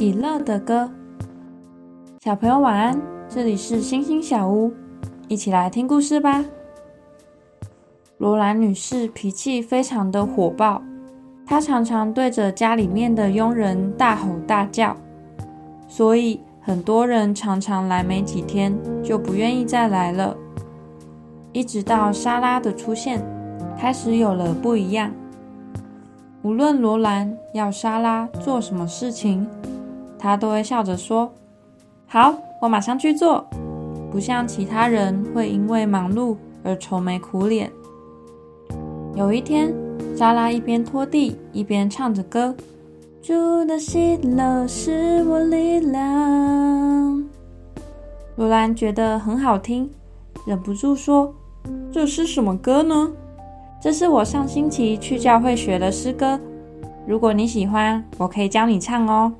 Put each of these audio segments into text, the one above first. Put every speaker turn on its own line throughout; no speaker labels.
喜乐的歌，小朋友晚安。这里是星星小屋，一起来听故事吧。罗兰女士脾气非常的火爆，她常常对着家里面的佣人大吼大叫，所以很多人常常来没几天就不愿意再来了。一直到莎拉的出现，开始有了不一样。无论罗兰要莎拉做什么事情，他都会笑着说：“好，我马上去做。”不像其他人会因为忙碌而愁眉苦脸。有一天，莎拉一边拖地一边唱着歌：“住的喜乐是我力量。”罗兰觉得很好听，忍不住说：“这是什么歌呢？”这是我上星期去教会学的诗歌，如果你喜欢，我可以教你唱哦。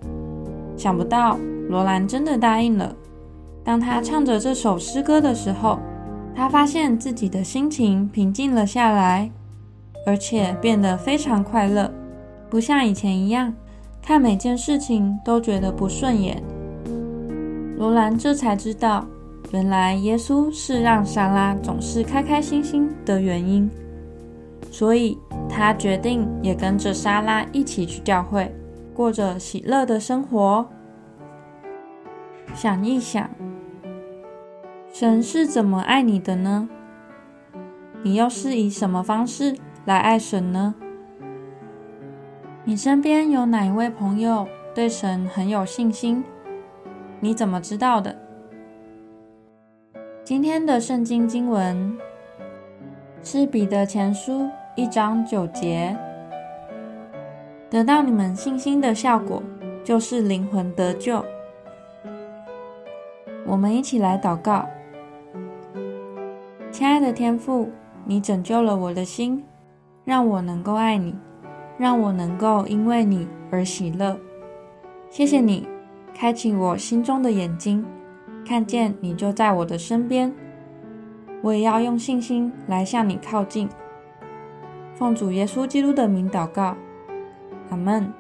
想不到罗兰真的答应了。当他唱着这首诗歌的时候，他发现自己的心情平静了下来，而且变得非常快乐，不像以前一样看每件事情都觉得不顺眼。罗兰这才知道，原来耶稣是让莎拉总是开开心心的原因。所以，他决定也跟着莎拉一起去教会，过着喜乐的生活。想一想，神是怎么爱你的呢？你又是以什么方式来爱神呢？你身边有哪一位朋友对神很有信心？你怎么知道的？今天的圣经经文是彼得前书。一章九节，得到你们信心的效果，就是灵魂得救。我们一起来祷告，亲爱的天父，你拯救了我的心，让我能够爱你，让我能够因为你而喜乐。谢谢你，开启我心中的眼睛，看见你就在我的身边。我也要用信心来向你靠近。奉主耶稣基督的名祷告，阿门。